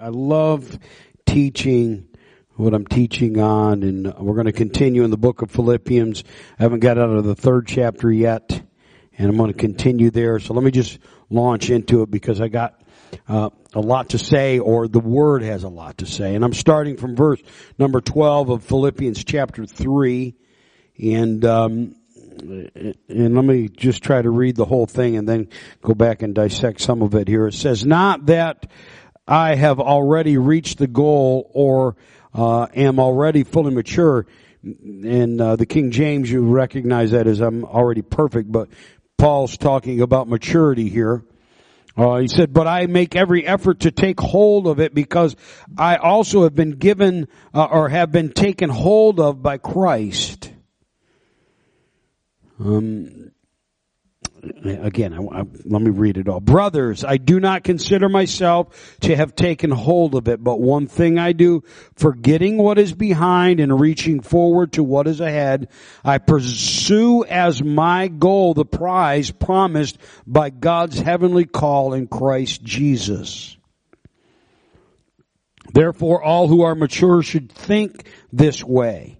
I love teaching what I'm teaching on, and we're going to continue in the book of Philippians. I haven't got out of the third chapter yet, and I'm going to continue there. So let me just launch into it because I got uh, a lot to say, or the Word has a lot to say. And I'm starting from verse number 12 of Philippians chapter 3, and um, and let me just try to read the whole thing and then go back and dissect some of it here. It says, not that I have already reached the goal or uh, am already fully mature. In uh, the King James, you recognize that as I'm already perfect, but Paul's talking about maturity here. Uh, he said, but I make every effort to take hold of it because I also have been given uh, or have been taken hold of by Christ. Um, again, I, I, let me read it all. Brothers, I do not consider myself to have taken hold of it, but one thing I do, forgetting what is behind and reaching forward to what is ahead, I pursue as my goal the prize promised by God's heavenly call in Christ Jesus. Therefore, all who are mature should think this way.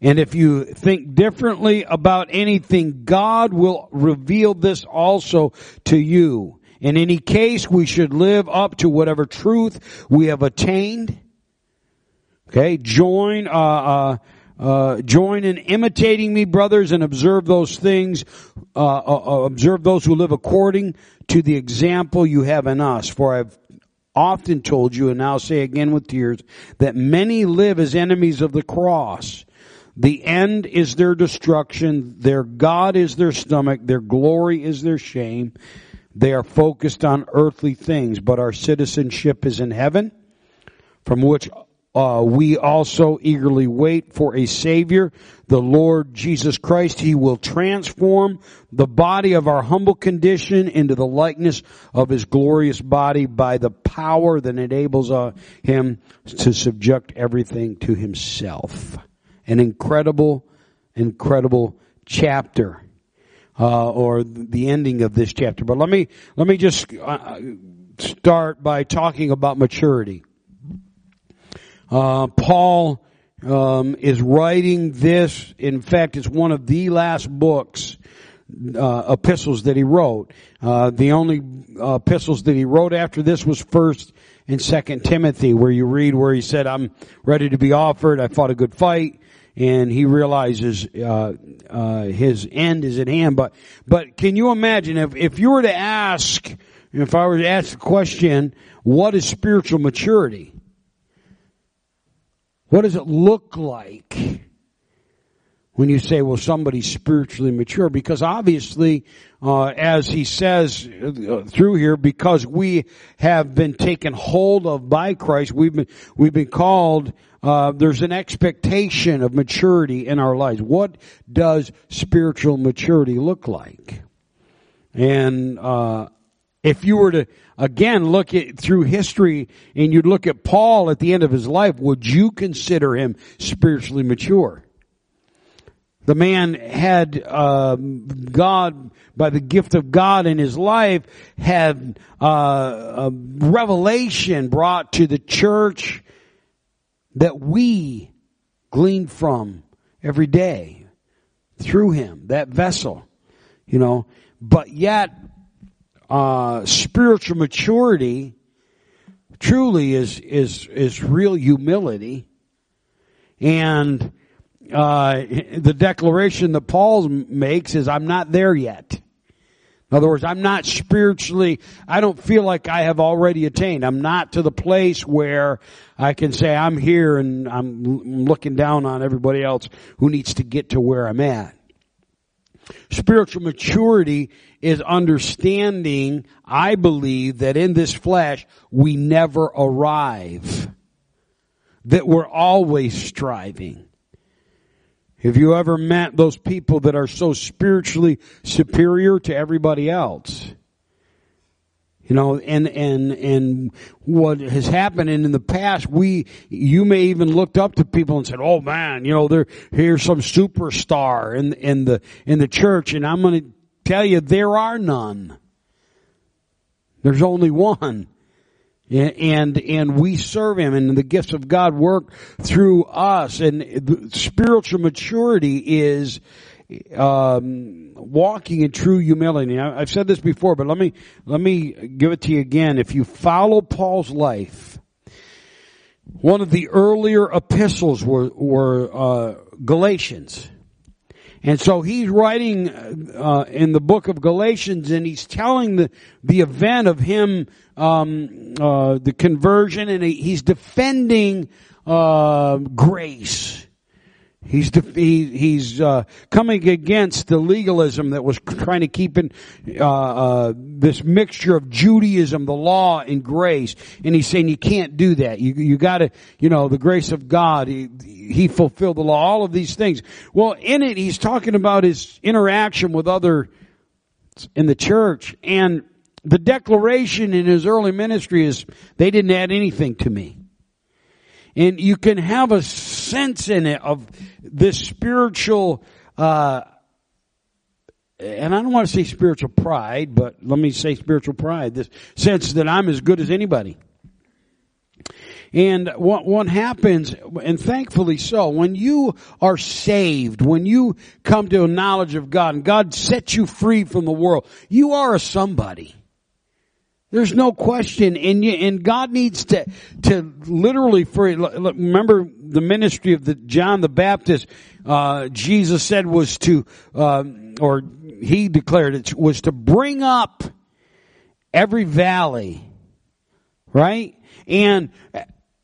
And if you think differently about anything, God will reveal this also to you. In any case, we should live up to whatever truth we have attained. Okay, join, uh, uh, uh, join in imitating me, brothers, and observe those things, uh, uh, uh, observe those who live according to the example you have in us. For I've often told you, and now say again with tears, that many live as enemies of the cross. The end is their destruction. Their God is their stomach. Their glory is their shame. They are focused on earthly things, but our citizenship is in heaven, from which uh, we also eagerly wait for a Savior, the Lord Jesus Christ. He will transform the body of our humble condition into the likeness of His glorious body by the power that enables uh, Him to subject everything to Himself an incredible, incredible chapter, uh, or the ending of this chapter. But let me let me just uh, start by talking about maturity. Uh, Paul um, is writing this. In fact, it's one of the last books. Uh, epistles that he wrote. Uh, the only uh, epistles that he wrote after this was First and Second Timothy, where you read where he said, "I'm ready to be offered. I fought a good fight and he realizes uh, uh, his end is at hand. But but can you imagine if if you were to ask, if I were to ask the question, what is spiritual maturity? What does it look like? when you say, well, somebody's spiritually mature, because obviously, uh, as he says uh, through here, because we have been taken hold of by Christ, we've been we've been called. Uh, there's an expectation of maturity in our lives. What does spiritual maturity look like? And uh, if you were to again look at through history and you'd look at Paul at the end of his life, would you consider him spiritually mature? The man had uh, God, by the gift of God in his life, had uh, a revelation brought to the church that we glean from every day through him, that vessel, you know. But yet, uh, spiritual maturity truly is is is real humility and uh, the declaration that Paul makes is, I'm not there yet. In other words, I'm not spiritually, I don't feel like I have already attained. I'm not to the place where I can say I'm here and I'm looking down on everybody else who needs to get to where I'm at. Spiritual maturity is understanding, I believe, that in this flesh we never arrive. That we're always striving. Have you ever met those people that are so spiritually superior to everybody else? You know, and, and, and what has happened and in the past, we, you may even looked up to people and said, oh man, you know, there, here's some superstar in, in the, in the church and I'm gonna tell you there are none. There's only one. And and we serve him and the gifts of God work through us and spiritual maturity is um, walking in true humility. I've said this before, but let me let me give it to you again. If you follow Paul's life, one of the earlier epistles were were uh, Galatians. And so he's writing uh, in the book of Galatians, and he's telling the the event of him, um, uh, the conversion, and he, he's defending uh, grace. He's he, he's uh, coming against the legalism that was trying to keep in uh, uh, this mixture of Judaism, the law, and grace. And he's saying you can't do that. You you got to you know the grace of God. He, he fulfilled the law. All of these things. Well, in it, he's talking about his interaction with other in the church and the declaration in his early ministry is they didn't add anything to me. And you can have a sense in it of this spiritual, uh, and I don't want to say spiritual pride, but let me say spiritual pride, this sense that I'm as good as anybody. And what, what happens, and thankfully so, when you are saved, when you come to a knowledge of God and God sets you free from the world, you are a somebody. There's no question, and you, and God needs to to literally for remember the ministry of the John the Baptist. Uh, Jesus said was to, uh, or he declared it was to bring up every valley, right, and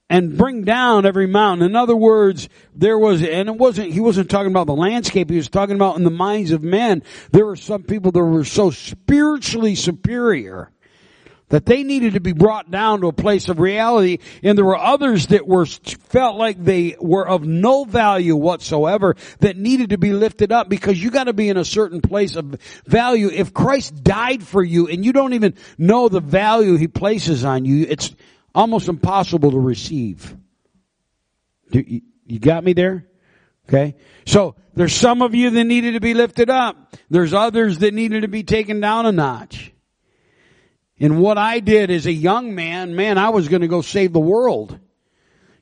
and bring down every mountain. In other words, there was, and it wasn't, he wasn't talking about the landscape, he was talking about in the minds of men, there were some people that were so spiritually superior that they needed to be brought down to a place of reality and there were others that were felt like they were of no value whatsoever that needed to be lifted up because you got to be in a certain place of value. If Christ died for you and you don't even know the value he places on you it's almost impossible to receive. You, you got me there? Okay. So there's some of you that needed to be lifted up. There's others that needed to be taken down a notch and what I did as a young man, man, I was going to go save the world.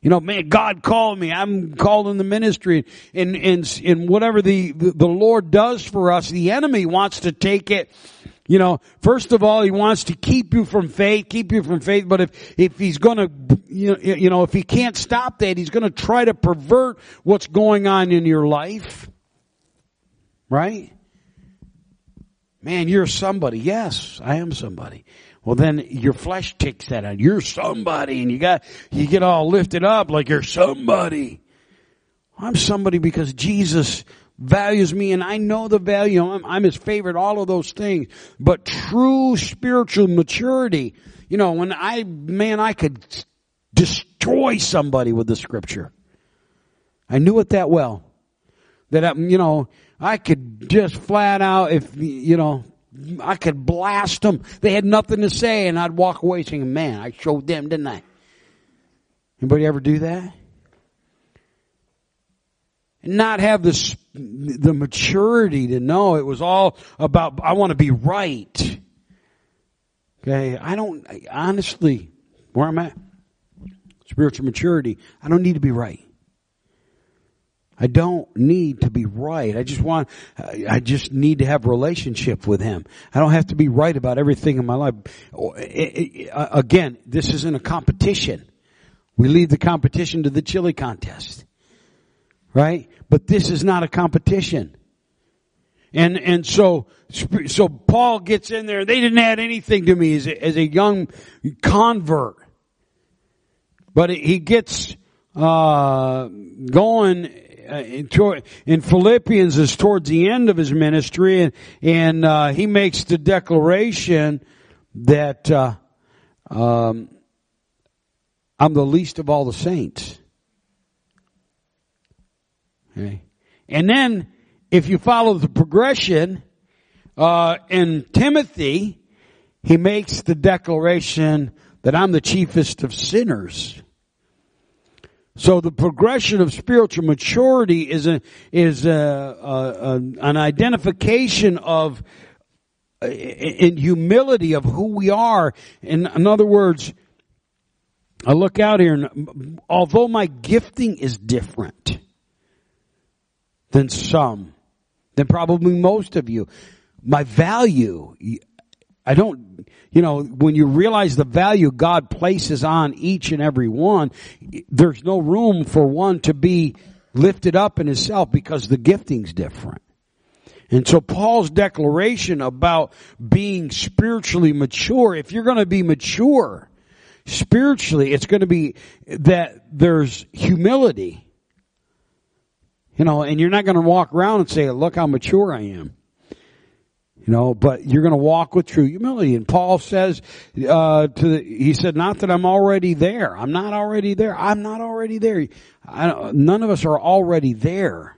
You know, man, God called me. I'm called in the ministry. And, and, and whatever the, the, Lord does for us, the enemy wants to take it you know, first of all, he wants to keep you from faith, keep you from faith, but if, if he's gonna, you know, you know, if he can't stop that, he's gonna try to pervert what's going on in your life. Right? Man, you're somebody. Yes, I am somebody. Well, then your flesh takes that on. You're somebody and you got, you get all lifted up like you're somebody. I'm somebody because Jesus values me and I know the value. I'm, I'm his favorite, all of those things. But true spiritual maturity, you know, when I, man, I could destroy somebody with the scripture. I knew it that well. That, um, you know, I could just flat out, if, you know, I could blast them. They had nothing to say and I'd walk away saying, man, I showed them, didn't I? Anybody ever do that? And not have the, the maturity to know it was all about, I want to be right. Okay. I don't, honestly, where I'm at, spiritual maturity, I don't need to be right. I don't need to be right. I just want, I just need to have relationship with Him. I don't have to be right about everything in my life. Oh, eh, eh, eh, again, this isn't a competition. We leave the competition to the chili contest. Right? But this is not a competition. And, and so, so Paul gets in there. They didn't add anything to me as a, as a young convert. But he gets, uh, going in, in, Philippians is towards the end of his ministry, and, and uh, he makes the declaration that uh, um, I'm the least of all the saints. Okay. And then, if you follow the progression uh, in Timothy, he makes the declaration that I'm the chiefest of sinners. So the progression of spiritual maturity is a, is a, a, an identification of in humility of who we are. In, in other words, I look out here and although my gifting is different than some, than probably most of you, my value, I don't, you know, when you realize the value God places on each and every one, there's no room for one to be lifted up in himself because the gifting's different. And so Paul's declaration about being spiritually mature, if you're going to be mature spiritually, it's going to be that there's humility. You know, and you're not going to walk around and say, look how mature I am. You know, but you're going to walk with true humility. And Paul says, uh, to the, he said, not that I'm already there. I'm not already there. I'm not already there. None of us are already there.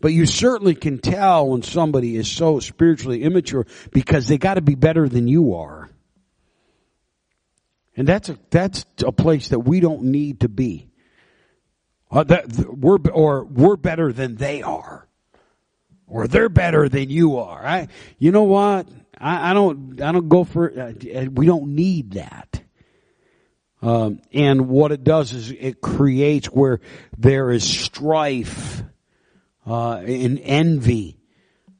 But you certainly can tell when somebody is so spiritually immature because they got to be better than you are. And that's a, that's a place that we don't need to be. Uh, that, we're, or we're better than they are. Or they're better than you are. I, you know what? I, I don't, I don't go for, uh, we don't need that. Um, and what it does is it creates where there is strife uh, and envy,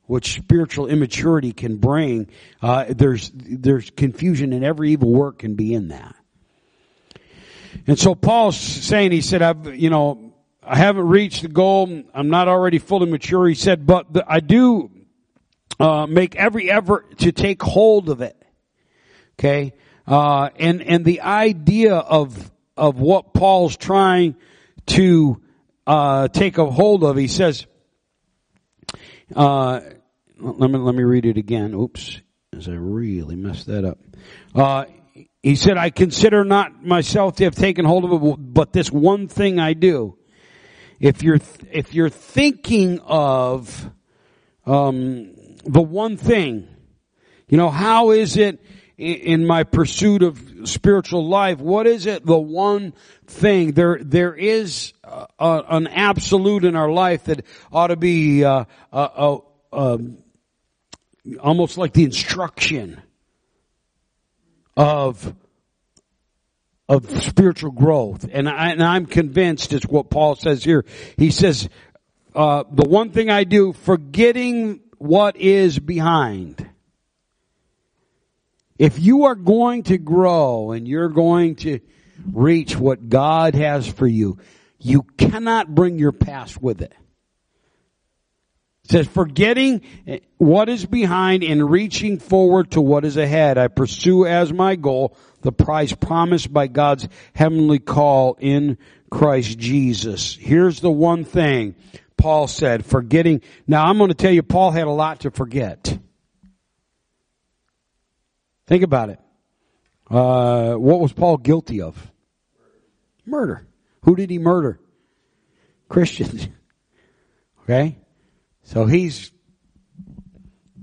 which spiritual immaturity can bring. Uh, there's there's confusion, and every evil work can be in that. And so Paul's saying, he said, I've, you know, I haven't reached the goal. I'm not already fully mature. He said, but the, I do uh, make every effort to take hold of it. Okay, uh, and and the idea of of what Paul's trying to uh, take a hold of, he says, uh, let me let me read it again. Oops, as I really messed that up. Uh, he said, "I consider not myself to have taken hold of it, but this one thing I do. If you're if you're thinking of um, the one thing, you know, how is it in my pursuit of spiritual life? What is it? The one thing there there is a, an absolute in our life that ought to be uh, uh, uh, almost like the instruction of of spiritual growth, and, I, and I'm convinced it's what Paul says here. He says, uh, "The one thing I do, forgetting what is behind." If you are going to grow and you're going to reach what God has for you, you cannot bring your past with it. It says, forgetting what is behind and reaching forward to what is ahead, I pursue as my goal the prize promised by God's heavenly call in Christ Jesus. Here's the one thing Paul said, forgetting. Now I'm going to tell you, Paul had a lot to forget. Think about it. Uh, what was Paul guilty of? Murder. Who did he murder? Christians. okay? So he's,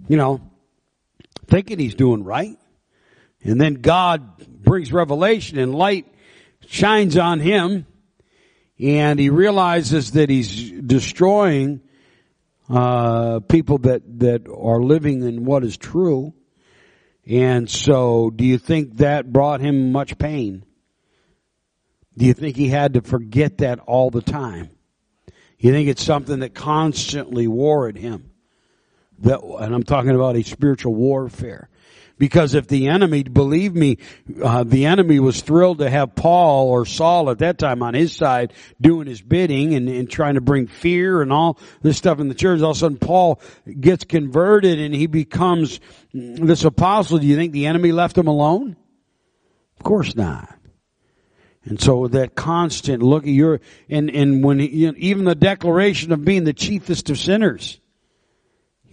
you know, thinking he's doing right. And then God brings revelation and light shines on him and he realizes that he's destroying uh, people that, that are living in what is true. And so, do you think that brought him much pain? Do you think he had to forget that all the time? You think it's something that constantly worried him? That, and I'm talking about a spiritual warfare. Because if the enemy, believe me, uh, the enemy was thrilled to have Paul or Saul at that time on his side doing his bidding and, and trying to bring fear and all this stuff in the church. All of a sudden Paul gets converted and he becomes this apostle. Do you think the enemy left him alone? Of course not. And so that constant look at your, and, and when, he, you know, even the declaration of being the chiefest of sinners,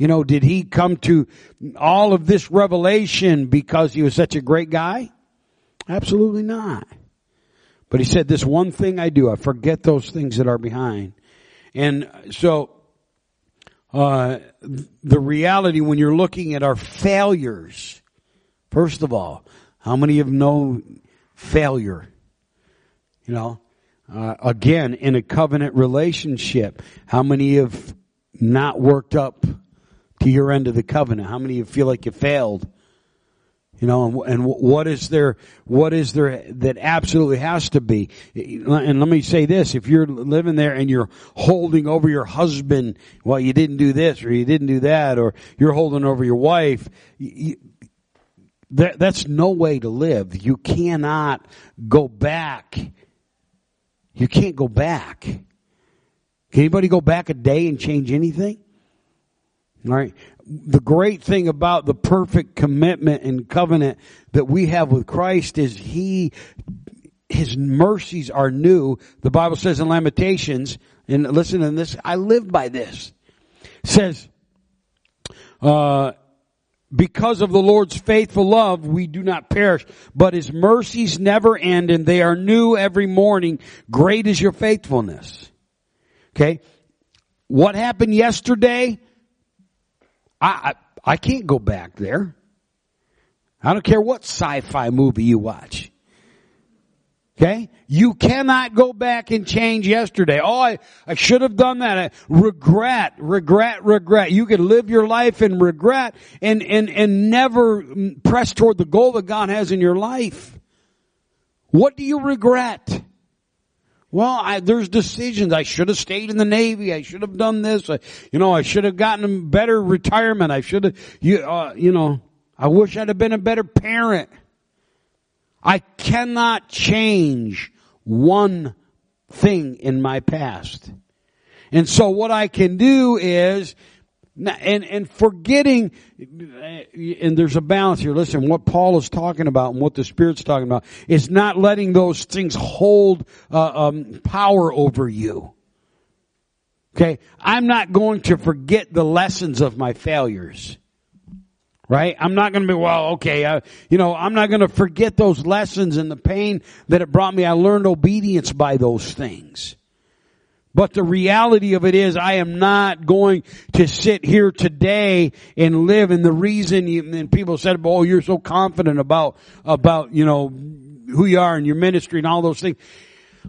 you know, did he come to all of this revelation because he was such a great guy? Absolutely not. But he said, this one thing I do, I forget those things that are behind. And so, uh, the reality when you're looking at our failures, first of all, how many have known failure? You know, uh, again, in a covenant relationship, how many have not worked up to your end of the covenant? How many of you feel like you failed? You know, and, and what is there, what is there that absolutely has to be? Eh, and let me say this, if you're living there and you're holding over your husband, well, you didn't do this or you didn't do that, or you're holding over your wife, you, that, that's no way to live. You cannot go back. You can't go back. Can anybody go back a day and change anything? Right the great thing about the perfect commitment and covenant that we have with Christ is He, His mercies are new. The Bible says in Lamentations, and listen to this, I live by this. It says, uh, because of the Lord's faithful love, we do not perish, but His mercies never end and they are new every morning. Great is your faithfulness. Okay? What happened yesterday? I, I, I can't go back there. I don't care what sci-fi movie you watch. Okay? You cannot go back and change yesterday. Oh, I, I should have done that. I, regret, regret, regret. You can live your life in regret and, and, and never press toward the goal that God has in your life. What do you regret? Well, I, there's decisions. I should have stayed in the Navy. I should have done this. I, you know, I should have gotten a better retirement. I should have, you, uh, you know, I wish I'd have been a better parent. I cannot change one thing in my past. And so what I can do is and, and forgetting, and there's a balance here. Listen, what Paul is talking about and what the Spirit's talking about is not letting those things hold uh, um, power over you. Okay, I'm not going to forget the lessons of my failures. Right? I'm not going to be, well, okay, uh, you know, I'm not going to forget those lessons and the pain that it brought me. I learned obedience by those things. But the reality of it is I am not going to sit here today and live and the reason you, and people said, oh, you're so confident about, about, you know, who you are and your ministry and all those things.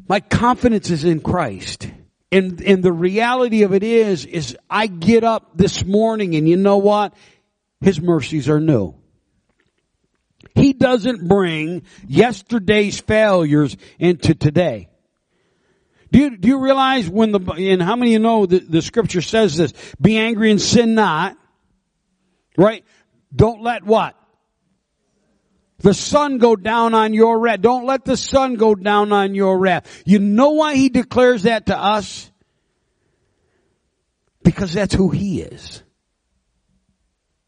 My confidence is in Christ. And, and the reality of it is, is I get up this morning and you know what? His mercies are new. He doesn't bring yesterday's failures into today. Do you, do you realize when the, and how many of you know the, the scripture says this? Be angry and sin not. Right? Don't let what? The sun go down on your wrath. Don't let the sun go down on your wrath. You know why he declares that to us? Because that's who he is.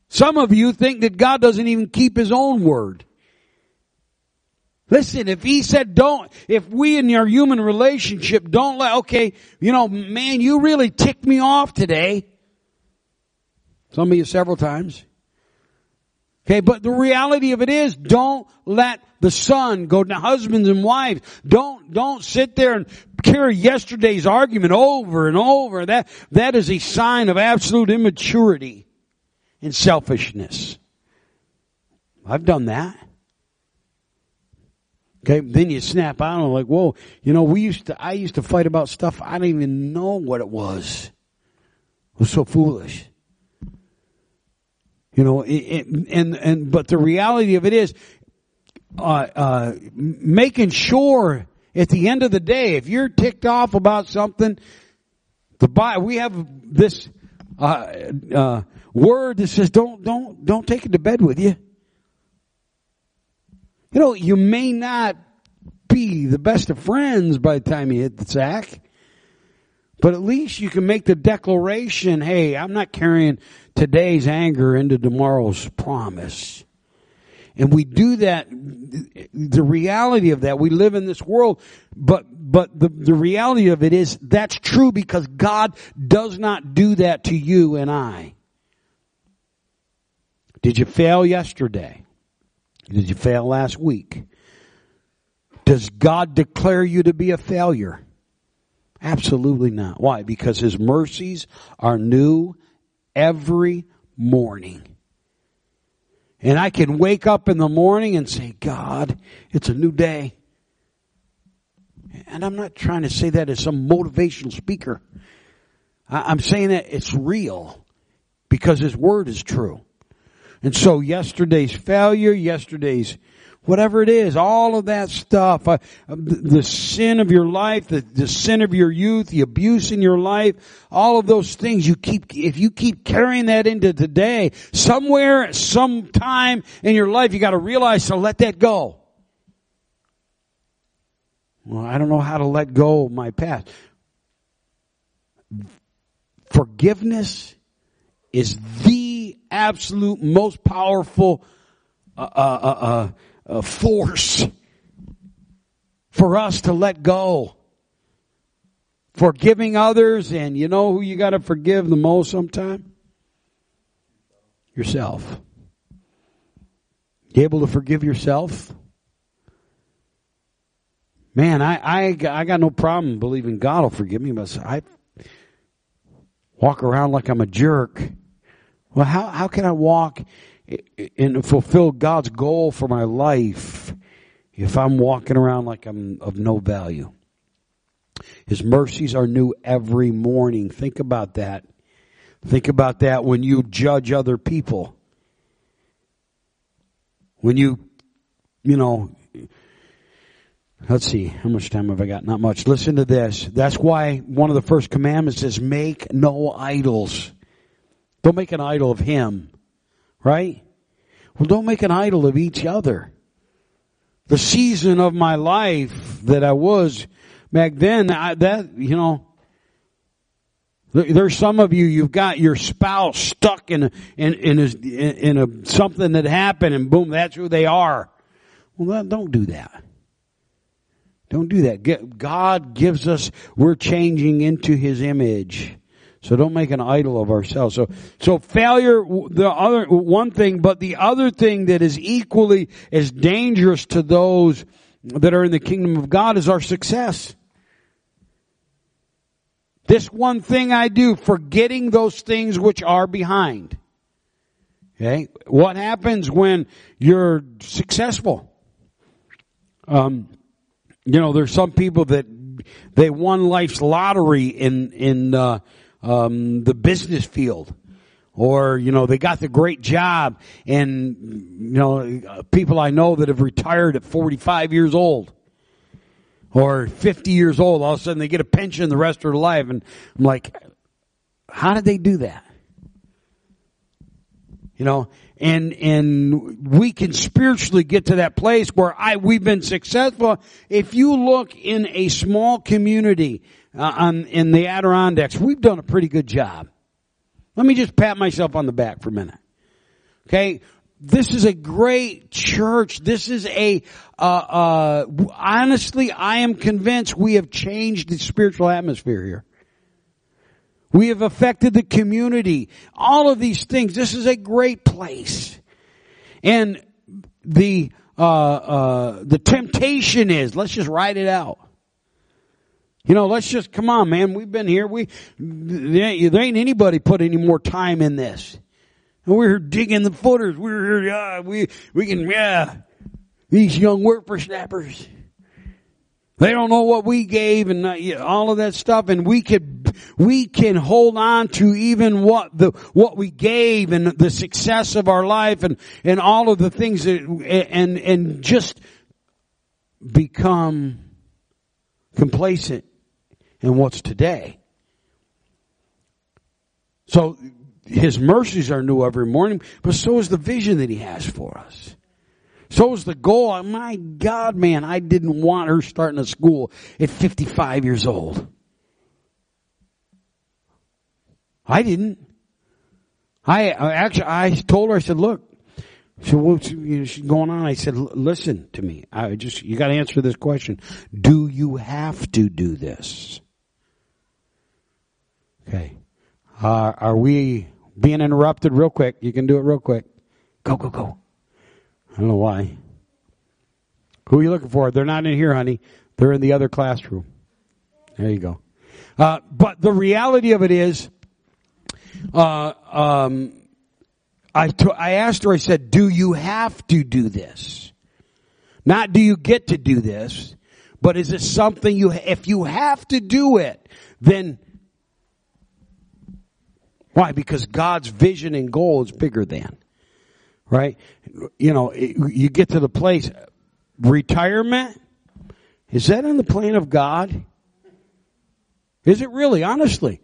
Some of you think that God doesn't even keep his own word. Listen, if he said don't, if we in our human relationship don't let, okay, you know, man, you really ticked me off today. Some of you several times. Okay, but the reality of it is don't let the sun go to husbands and wives. Don't, don't sit there and carry yesterday's argument over and over. That, that is a sign of absolute immaturity and selfishness. I've done that. Okay, then you snap out and like, whoa, you know, we used to, I used to fight about stuff I didn't even know what it was. It was so foolish. You know, it, it, and, and, but the reality of it is, uh, uh, making sure at the end of the day, if you're ticked off about something, the Bible, we have this, uh, uh, word that says don't, don't, don't take it to bed with you. You know, you may not be the best of friends by the time you hit the sack, but at least you can make the declaration, hey, I'm not carrying today's anger into tomorrow's promise. And we do that, the reality of that, we live in this world, but, but the, the reality of it is that's true because God does not do that to you and I. Did you fail yesterday? Did you fail last week? Does God declare you to be a failure? Absolutely not. Why? Because His mercies are new every morning. And I can wake up in the morning and say, God, it's a new day. And I'm not trying to say that as some motivational speaker. I'm saying that it's real because His Word is true. And so yesterday's failure, yesterday's whatever it is, all of that stuff, uh, the sin of your life, the, the sin of your youth, the abuse in your life, all of those things you keep, if you keep carrying that into today, somewhere, sometime in your life, you gotta realize to let that go. Well, I don't know how to let go of my past. Forgiveness is the absolute most powerful uh, uh, uh, uh, force for us to let go. Forgiving others, and you know who you got to forgive the most sometime? Yourself. You able to forgive yourself? Man, I, I, I got no problem believing God will forgive me, but I walk around like I'm a jerk. Well, how, how can I walk and fulfill God's goal for my life if I'm walking around like I'm of no value? His mercies are new every morning. Think about that. Think about that when you judge other people. When you, you know, Let's see, how much time have I got? Not much. Listen to this. That's why one of the first commandments is make no idols. Don't make an idol of him. Right? Well, don't make an idol of each other. The season of my life that I was back then, I, that, you know, there's some of you, you've got your spouse stuck in a, in, in a, in a, something that happened and boom, that's who they are. Well, don't do that. Don't do that. God gives us, we're changing into His image. So don't make an idol of ourselves. So, so failure, the other, one thing, but the other thing that is equally as dangerous to those that are in the kingdom of God is our success. This one thing I do, forgetting those things which are behind. Okay? What happens when you're successful? Um, you know, there's some people that they won life's lottery in in uh, um, the business field, or you know, they got the great job, and you know, people I know that have retired at 45 years old or 50 years old, all of a sudden they get a pension the rest of their life, and I'm like, how did they do that? You know, and and we can spiritually get to that place where I we've been successful. If you look in a small community uh, on in the Adirondacks, we've done a pretty good job. Let me just pat myself on the back for a minute. Okay, this is a great church. This is a uh, uh, honestly, I am convinced we have changed the spiritual atmosphere here. We have affected the community. All of these things. This is a great place. And the, uh, uh, the temptation is, let's just write it out. You know, let's just, come on man, we've been here, we, there ain't anybody put any more time in this. And we're digging the footers, we're here, yeah, we, we can, yeah, these young whippersnappers. They don't know what we gave and uh, all of that stuff. And we could, we can hold on to even what the, what we gave and the success of our life and, and all of the things that, and, and just become complacent in what's today. So his mercies are new every morning, but so is the vision that he has for us. So is the goal. My God, man, I didn't want her starting a school at 55 years old. I didn't. I, actually, I told her, I said, look, so what's you know, going on? I said, listen to me. I just, you gotta answer this question. Do you have to do this? Okay. Uh, are we being interrupted real quick? You can do it real quick. Go, go, go. I don't know why. Who are you looking for? They're not in here, honey. They're in the other classroom. There you go. Uh, but the reality of it is, uh, um, I, t- I asked her, I said, do you have to do this? Not do you get to do this, but is it something you, if you have to do it, then why? Because God's vision and goal is bigger than. right? You know, you get to the place, retirement, is that in the plan of God? Is it really, honestly?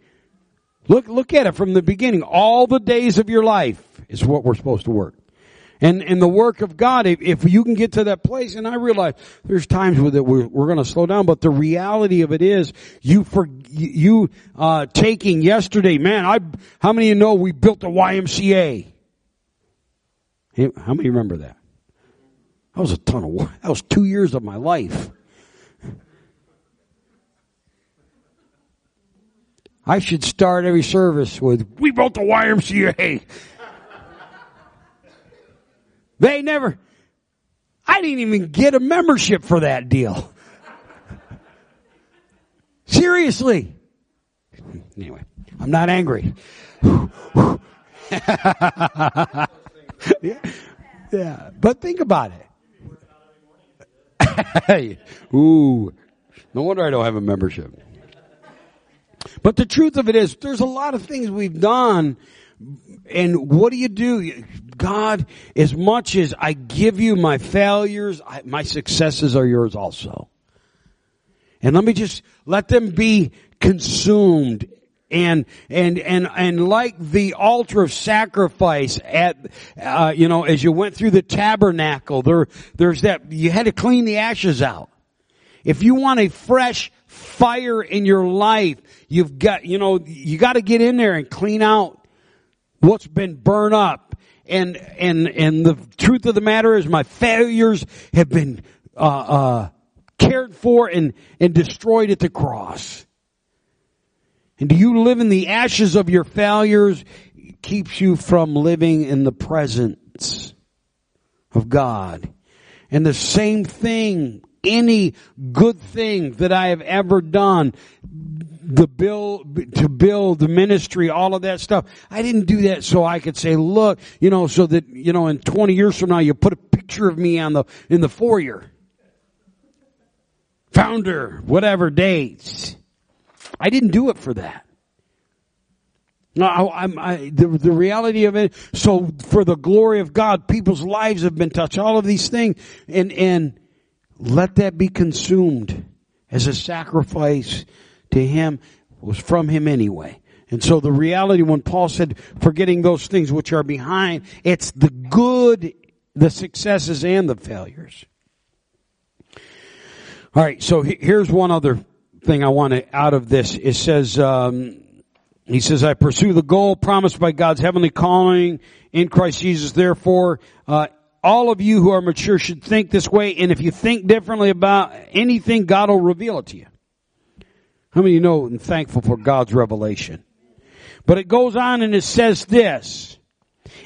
Look, look at it from the beginning. All the days of your life is what we're supposed to work. And, and the work of God, if, if you can get to that place, and I realize there's times it we're, we're going to slow down, but the reality of it is, you for, you, uh, taking yesterday, man, I, how many of you know we built a YMCA? How many remember that? That was a ton of work. That was two years of my life. I should start every service with, we built the YMCA. They never, I didn't even get a membership for that deal. Seriously. Anyway, I'm not angry. yeah. yeah, but think about it. Hey, ooh, no wonder I don't have a membership. But the truth of it is, there's a lot of things we've done and what do you do? God, as much as I give you my failures, I, my successes are yours also. And let me just let them be consumed and and and and like the altar of sacrifice at uh, you know as you went through the tabernacle there there's that you had to clean the ashes out if you want a fresh fire in your life you've got you know you got to get in there and clean out what's been burned up. And, and, and the truth of the matter is my failures have been, uh, uh, cared for and, and destroyed at the cross. And do you live in the ashes of your failures keeps you from living in the presence of God. And the same thing, any good thing that I have ever done, the bill, to build the ministry, all of that stuff. I didn't do that so I could say, look, you know, so that, you know, in 20 years from now you put a picture of me on the, in the foyer. Founder, whatever dates. I didn't do it for that. No, I, I, the, the reality of it, so for the glory of God, people's lives have been touched, all of these things, and, and let that be consumed as a sacrifice to him was from him anyway. And so the reality when Paul said, forgetting those things which are behind, it's the good, the successes and the failures. All right, so here's one other thing I want to out of this. It says, um, he says, I pursue the goal promised by God's heavenly calling in Christ Jesus. Therefore, uh, all of you who are mature should think this way, and if you think differently about anything, God will reveal it to you. How many you know and thankful for God's revelation? But it goes on and it says this.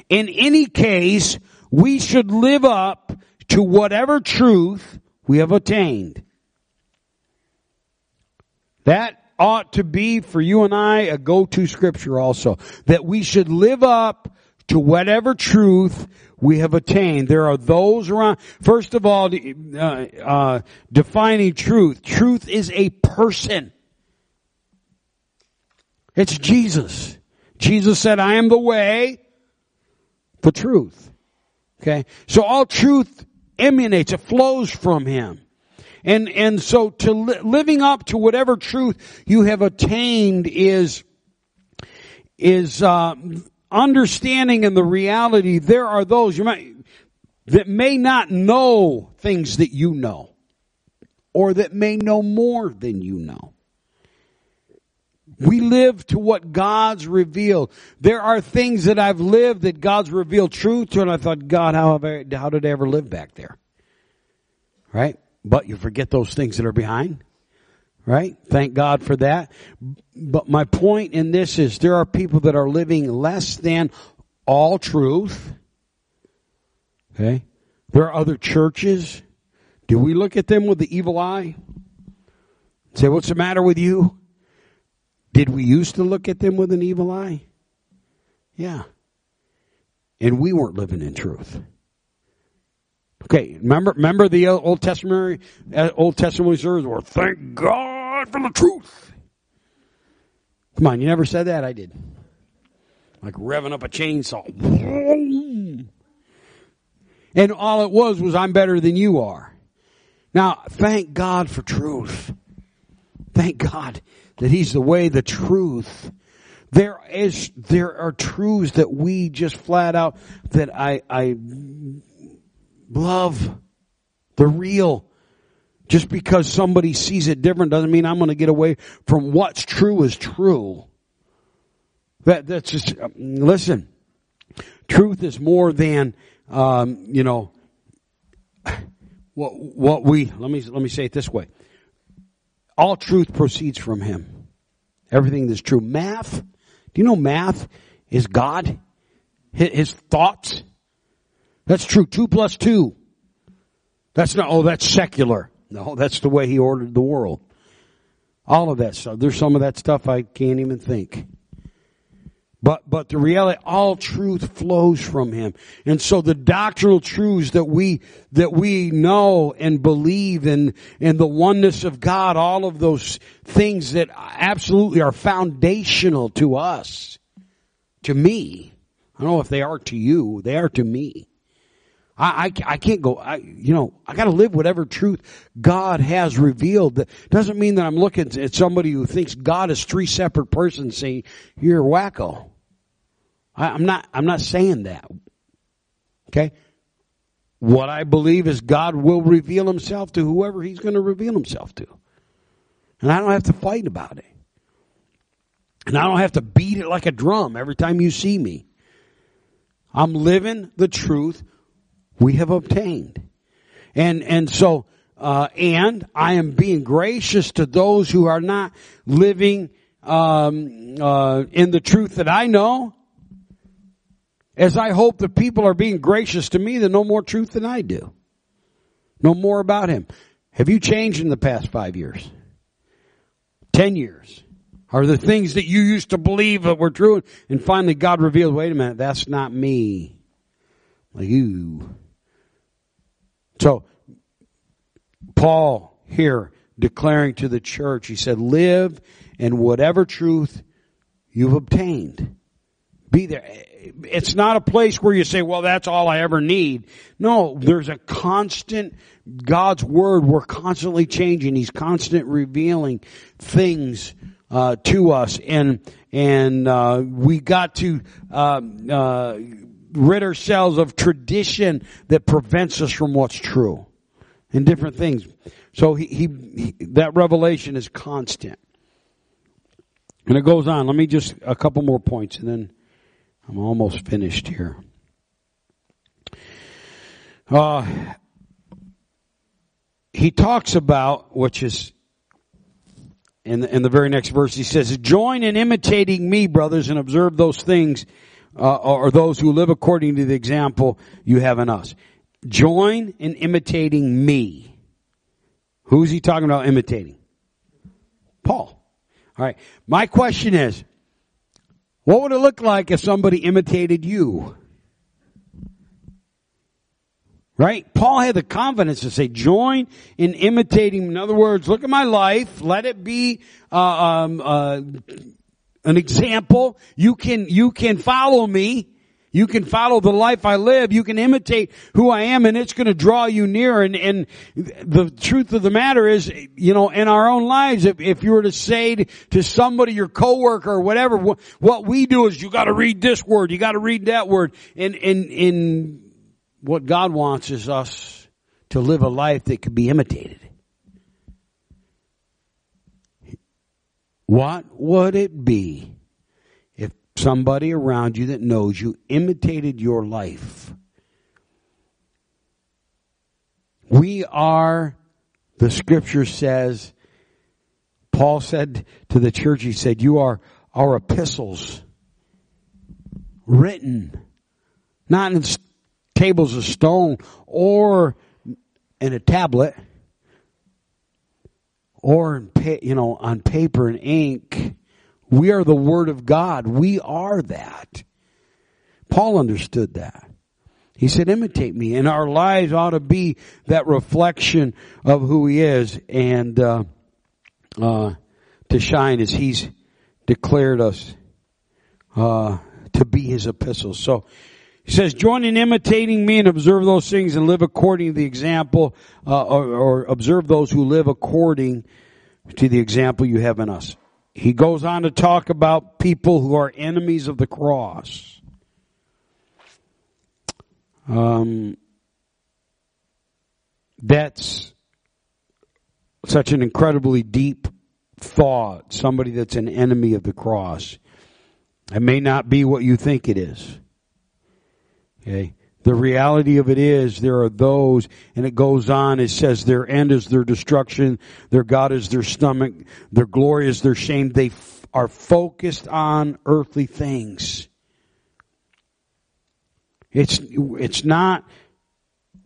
In any case, we should live up to whatever truth we have attained. That ought to be for you and I a go-to scripture also. That we should live up to whatever truth we have attained. There are those around, first of all, uh, uh, defining truth. Truth is a person. It's Jesus. Jesus said, I am the way, the truth. Okay? So all truth emanates, it flows from Him. And, and so to li- living up to whatever truth you have attained is, is, uh, understanding in the reality there are those you might, that may not know things that you know. Or that may know more than you know. We live to what God's revealed. There are things that I've lived that God's revealed truth to, and I thought, God, how, I, how did I ever live back there? Right? But you forget those things that are behind. Right? Thank God for that. But my point in this is there are people that are living less than all truth. Okay? There are other churches. Do we look at them with the evil eye? Say, what's the matter with you? Did we used to look at them with an evil eye? Yeah. And we weren't living in truth. Okay, remember, remember the Old Testament, uh, Old Testament words were, thank God for the truth. Come on, you never said that? I did. Like revving up a chainsaw. And all it was was I'm better than you are. Now, thank God for truth. Thank God that He's the way, the truth. There is, there are truths that we just flat out, that I, I love. The real. Just because somebody sees it different doesn't mean I'm going to get away from what's true is true. That, that's just, listen, truth is more than, um, you know, what, what we, let me, let me say it this way. All truth proceeds from Him. Everything that's true. Math, do you know math is God? His thoughts? That's true. Two plus two. That's not, oh, that's secular. No, that's the way He ordered the world. All of that stuff. There's some of that stuff I can't even think. But, but the reality, all truth flows from Him. And so the doctrinal truths that we, that we know and believe in, in the oneness of God, all of those things that absolutely are foundational to us, to me. I don't know if they are to you, they are to me. I, I, I, can't go, I, you know, I gotta live whatever truth God has revealed. That doesn't mean that I'm looking at somebody who thinks God is three separate persons saying, you're wacko. I, I'm not, I'm not saying that. Okay? What I believe is God will reveal himself to whoever he's going to reveal himself to. And I don't have to fight about it. And I don't have to beat it like a drum every time you see me. I'm living the truth we have obtained. And, and so, uh, and I am being gracious to those who are not living, um, uh, in the truth that I know as I hope the people are being gracious to me that know more truth than I do. Know more about Him. Have you changed in the past five years? Ten years? Are the things that you used to believe that were true and finally God revealed, wait a minute, that's not me. Like you. So, Paul here declaring to the church, he said, live in whatever truth you've obtained. Be there it's not a place where you say, well, that's all I ever need. No, there's a constant, God's Word, we're constantly changing. He's constant revealing things, uh, to us. And, and, uh, we got to, uh, uh, rid ourselves of tradition that prevents us from what's true and different things. So he, he, he that revelation is constant. And it goes on. Let me just, a couple more points and then I'm almost finished here. Uh, he talks about, which is in the, in the very next verse, he says, join in imitating me, brothers, and observe those things, uh, or those who live according to the example you have in us. Join in imitating me. Who's he talking about imitating? Paul. All right. My question is, what would it look like if somebody imitated you? Right? Paul had the confidence to say, join in imitating. In other words, look at my life. Let it be uh, um, uh, an example. You can you can follow me. You can follow the life I live. You can imitate who I am and it's going to draw you near. And, and the truth of the matter is, you know, in our own lives, if, if you were to say to, somebody, your coworker or whatever, what, what we do is you got to read this word, you got to read that word. And, and, and what God wants is us to live a life that could be imitated. What would it be somebody around you that knows you imitated your life. We are, the scripture says, Paul said to the church, he said, you are our epistles written, not in tables of stone or in a tablet or in, you know, on paper and ink we are the Word of God. We are that. Paul understood that. He said, imitate me. And our lives ought to be that reflection of who he is and, uh, uh, to shine as he's declared us, uh, to be his epistles. So, He says, join in imitating me and observe those things and live according to the example, uh, or, or observe those who live according to the example you have in us. He goes on to talk about people who are enemies of the cross. Um, that's such an incredibly deep thought. Somebody that's an enemy of the cross. It may not be what you think it is. Okay. The reality of it is there are those, and it goes on, it says their end is their destruction, their God is their stomach, their glory is their shame. They f- are focused on earthly things. It's, it's not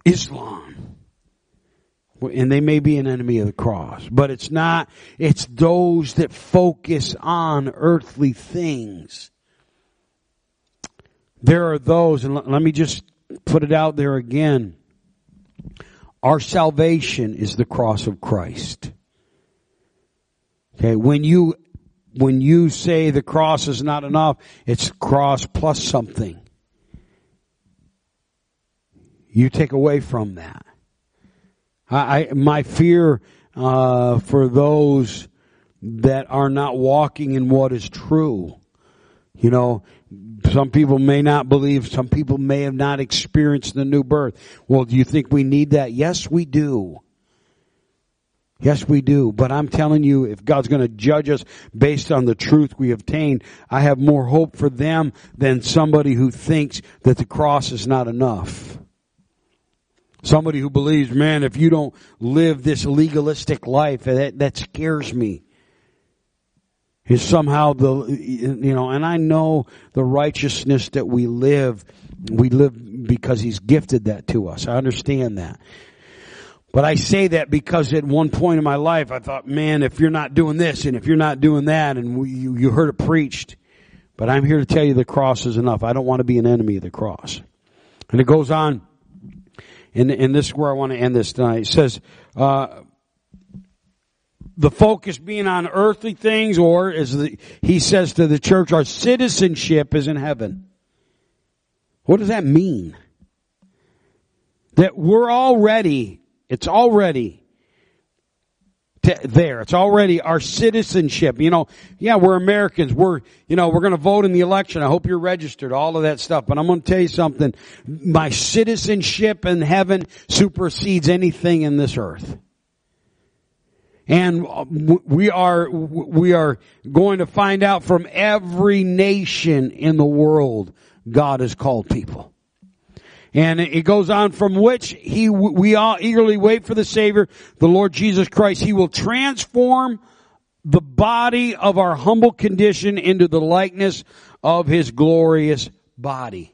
Islam. And they may be an enemy of the cross, but it's not, it's those that focus on earthly things. There are those, and let me just put it out there again. Our salvation is the cross of Christ. Okay, when you, when you say the cross is not enough, it's cross plus something. You take away from that. I, I my fear, uh, for those that are not walking in what is true, you know, some people may not believe, some people may have not experienced the new birth. Well, do you think we need that? Yes, we do. Yes, we do. But I'm telling you, if God's going to judge us based on the truth we obtained, I have more hope for them than somebody who thinks that the cross is not enough. Somebody who believes, man, if you don't live this legalistic life, that, that scares me is somehow the, you know, and I know the righteousness that we live, we live because He's gifted that to us. I understand that. But I say that because at one point in my life I thought, man, if you're not doing this and if you're not doing that and we, you, you heard it preached, but I'm here to tell you the cross is enough. I don't want to be an enemy of the cross. And it goes on, and, and this is where I want to end this tonight. It says, uh, the focus being on earthly things, or as the, he says to the church, our citizenship is in heaven. What does that mean? That we're already, it's already to, there. It's already our citizenship. You know, yeah, we're Americans. We're, you know, we're going to vote in the election. I hope you're registered, all of that stuff. But I'm going to tell you something. My citizenship in heaven supersedes anything in this earth. And uh, we are, we are going to find out from every nation in the world God has called people. And it goes on from which he, we all eagerly wait for the Savior, the Lord Jesus Christ. He will transform the body of our humble condition into the likeness of His glorious body.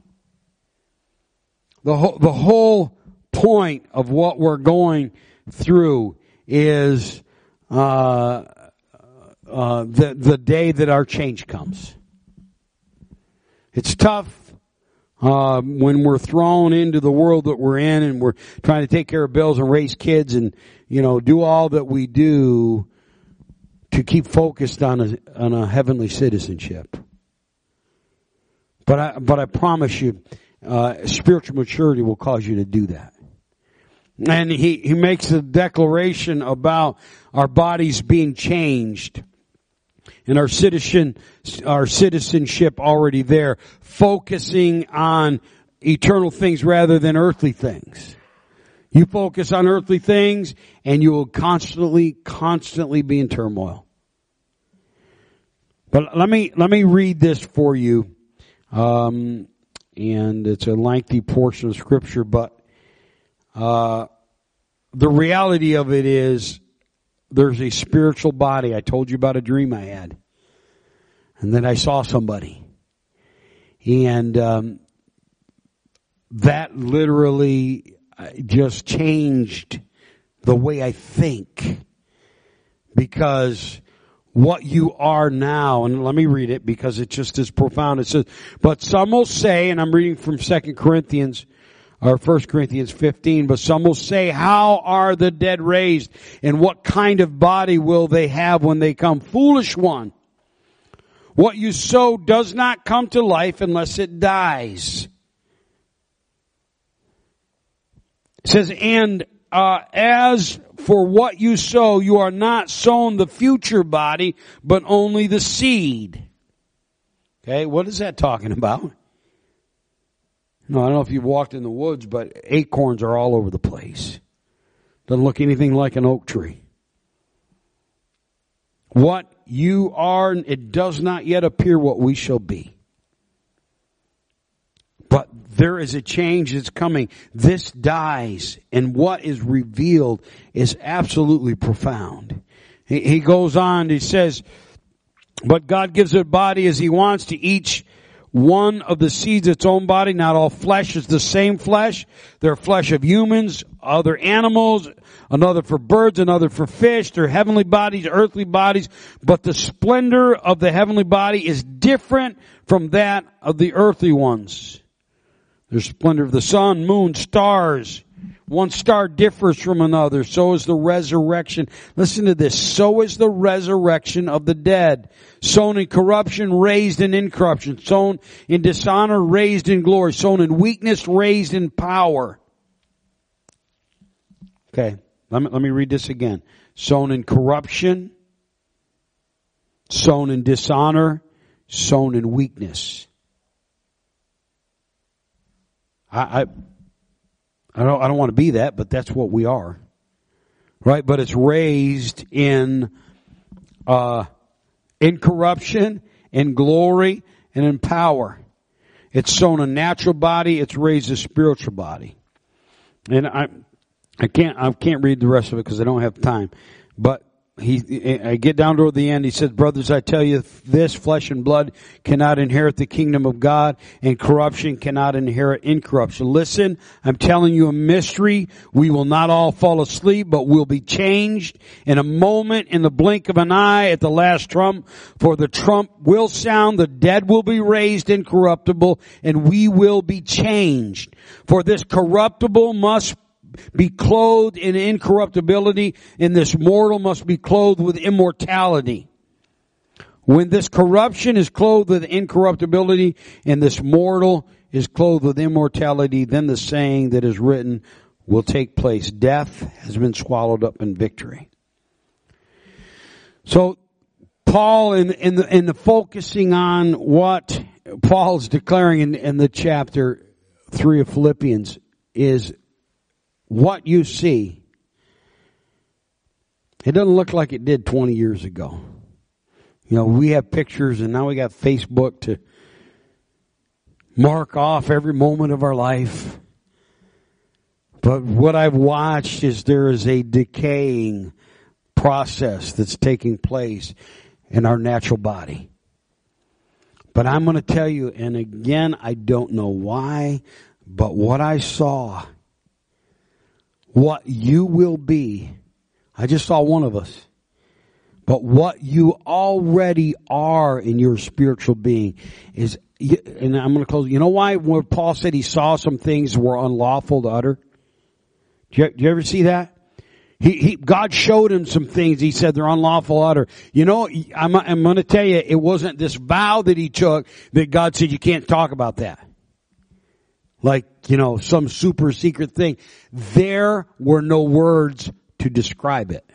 The whole, the whole point of what we're going through is uh, uh, the the day that our change comes. It's tough uh, when we're thrown into the world that we're in, and we're trying to take care of bills and raise kids, and you know do all that we do to keep focused on a on a heavenly citizenship. But I but I promise you, uh, spiritual maturity will cause you to do that. And he, he makes a declaration about our bodies being changed and our citizen, our citizenship already there, focusing on eternal things rather than earthly things. You focus on earthly things and you will constantly, constantly be in turmoil. But let me, let me read this for you. Um, and it's a lengthy portion of scripture, but uh, the reality of it is there's a spiritual body. I told you about a dream I had. And then I saw somebody. And um, that literally uh, just changed the way I think. Because what you are now, and let me read it because it's just as profound. It says, but some will say, and I'm reading from Second Corinthians, or 1 Corinthians 15, but some will say, how are the dead raised? And what kind of body will they have when they come? Foolish one. What you sow does not come to life unless it dies. It says, and uh, as for what you sow, you are not sown the future body, but only the seed. Okay, what is that talking about? No, I don't know if you've walked in the woods, but acorns are all over the place. Doesn't look anything like an oak tree. What you are, it does not yet appear what we shall be. But there is a change that's coming. This dies, and what is revealed is absolutely profound. He, he goes on, he says, but God gives a body as he wants to each one of the seeds its own body. Not all flesh is the same flesh. There are flesh of humans, other animals, another for birds, another for fish. They're heavenly bodies, earthly bodies, but the splendor of the heavenly body is different from that of the earthly ones. There's splendor of the sun, moon, stars. One star differs from another. So is the resurrection. Listen to this. So is the resurrection of the dead sown in corruption, raised in incorruption, sown in dishonor, raised in glory, sown in weakness, raised in power. Okay, let me, let me read this again. Sown in corruption, sown in dishonor, sown in weakness. I, I, I don't, I don't want to be that, but that's what we are. Right? But it's raised in, uh, in corruption, in glory, and in power. It's sown a natural body, it's raised a spiritual body. And I, I can't, I can't read the rest of it because I don't have time. But he, I get down toward the end, he says, brothers, I tell you this, flesh and blood cannot inherit the kingdom of God and corruption cannot inherit incorruption. Listen, I'm telling you a mystery. We will not all fall asleep, but we'll be changed in a moment, in the blink of an eye at the last trump. For the trump will sound, the dead will be raised incorruptible, and we will be changed. For this corruptible must be clothed in incorruptibility, and this mortal must be clothed with immortality. When this corruption is clothed with incorruptibility, and this mortal is clothed with immortality, then the saying that is written will take place. Death has been swallowed up in victory. So, Paul, in, in the, in the focusing on what Paul's declaring in, in the chapter 3 of Philippians is what you see, it doesn't look like it did 20 years ago. You know, we have pictures and now we got Facebook to mark off every moment of our life. But what I've watched is there is a decaying process that's taking place in our natural body. But I'm going to tell you, and again, I don't know why, but what I saw what you will be. I just saw one of us. But what you already are in your spiritual being is, and I'm going to close. You know why when Paul said he saw some things were unlawful to utter? Do you, you ever see that? He, he, God showed him some things. He said they're unlawful to utter. You know, I'm, I'm going to tell you, it wasn't this vow that he took that God said you can't talk about that like, you know, some super secret thing. There were no words to describe it.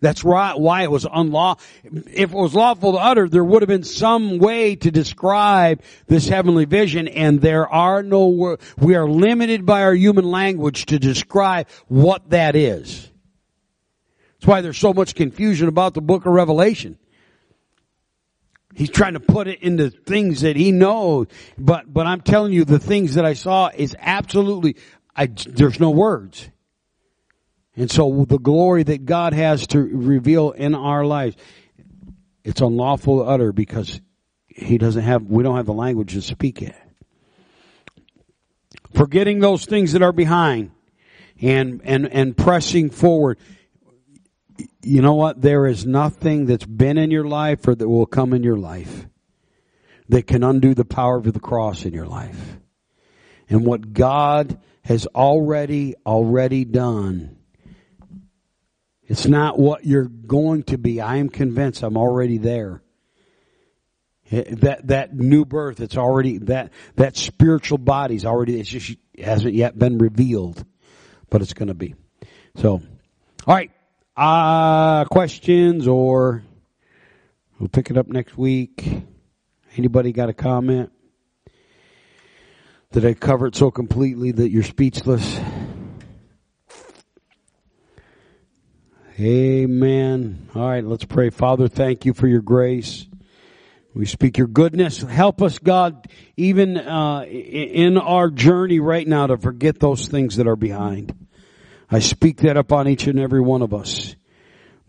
That's why it was unlaw. If it was lawful to utter, there would have been some way to describe this heavenly vision, and there are no. We are limited by our human language to describe what that is. That's why there's so much confusion about the book of Revelation. He's trying to put it into things that he knows. But, but I'm telling you, the things that I saw is absolutely, I, there's no words. And so the glory that God has to reveal in our lives, it's unlawful to utter because he doesn't have, we don't have the language to speak it. Forgetting those things that are behind and, and, and pressing forward you know what? There is nothing that's been in your life or that will come in your life that can undo the power of the cross in your life. And what God has already, already done. It's not what you're going to be. I am convinced I'm already there. Eh, that, that new birth, it's already, that, that spiritual body's already, it's just, it hasn't yet been revealed. but it's to be. So, all right. Uh, questions or we'll pick it up next week. Anybody got a comment? Did I cover it so completely that you're speechless? Amen. All right, let's pray. Father, thank you for your grace. We speak your goodness. Help us, God, even uh, in our journey right now to forget those things that are behind. I speak that upon each and every one of us.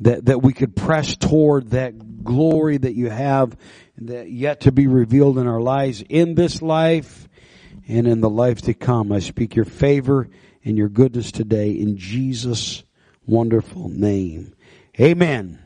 That, that we could press toward that glory that you have that yet to be revealed in our lives in this life and in the life to come. I speak your favor and your goodness today in Jesus' wonderful name. Amen.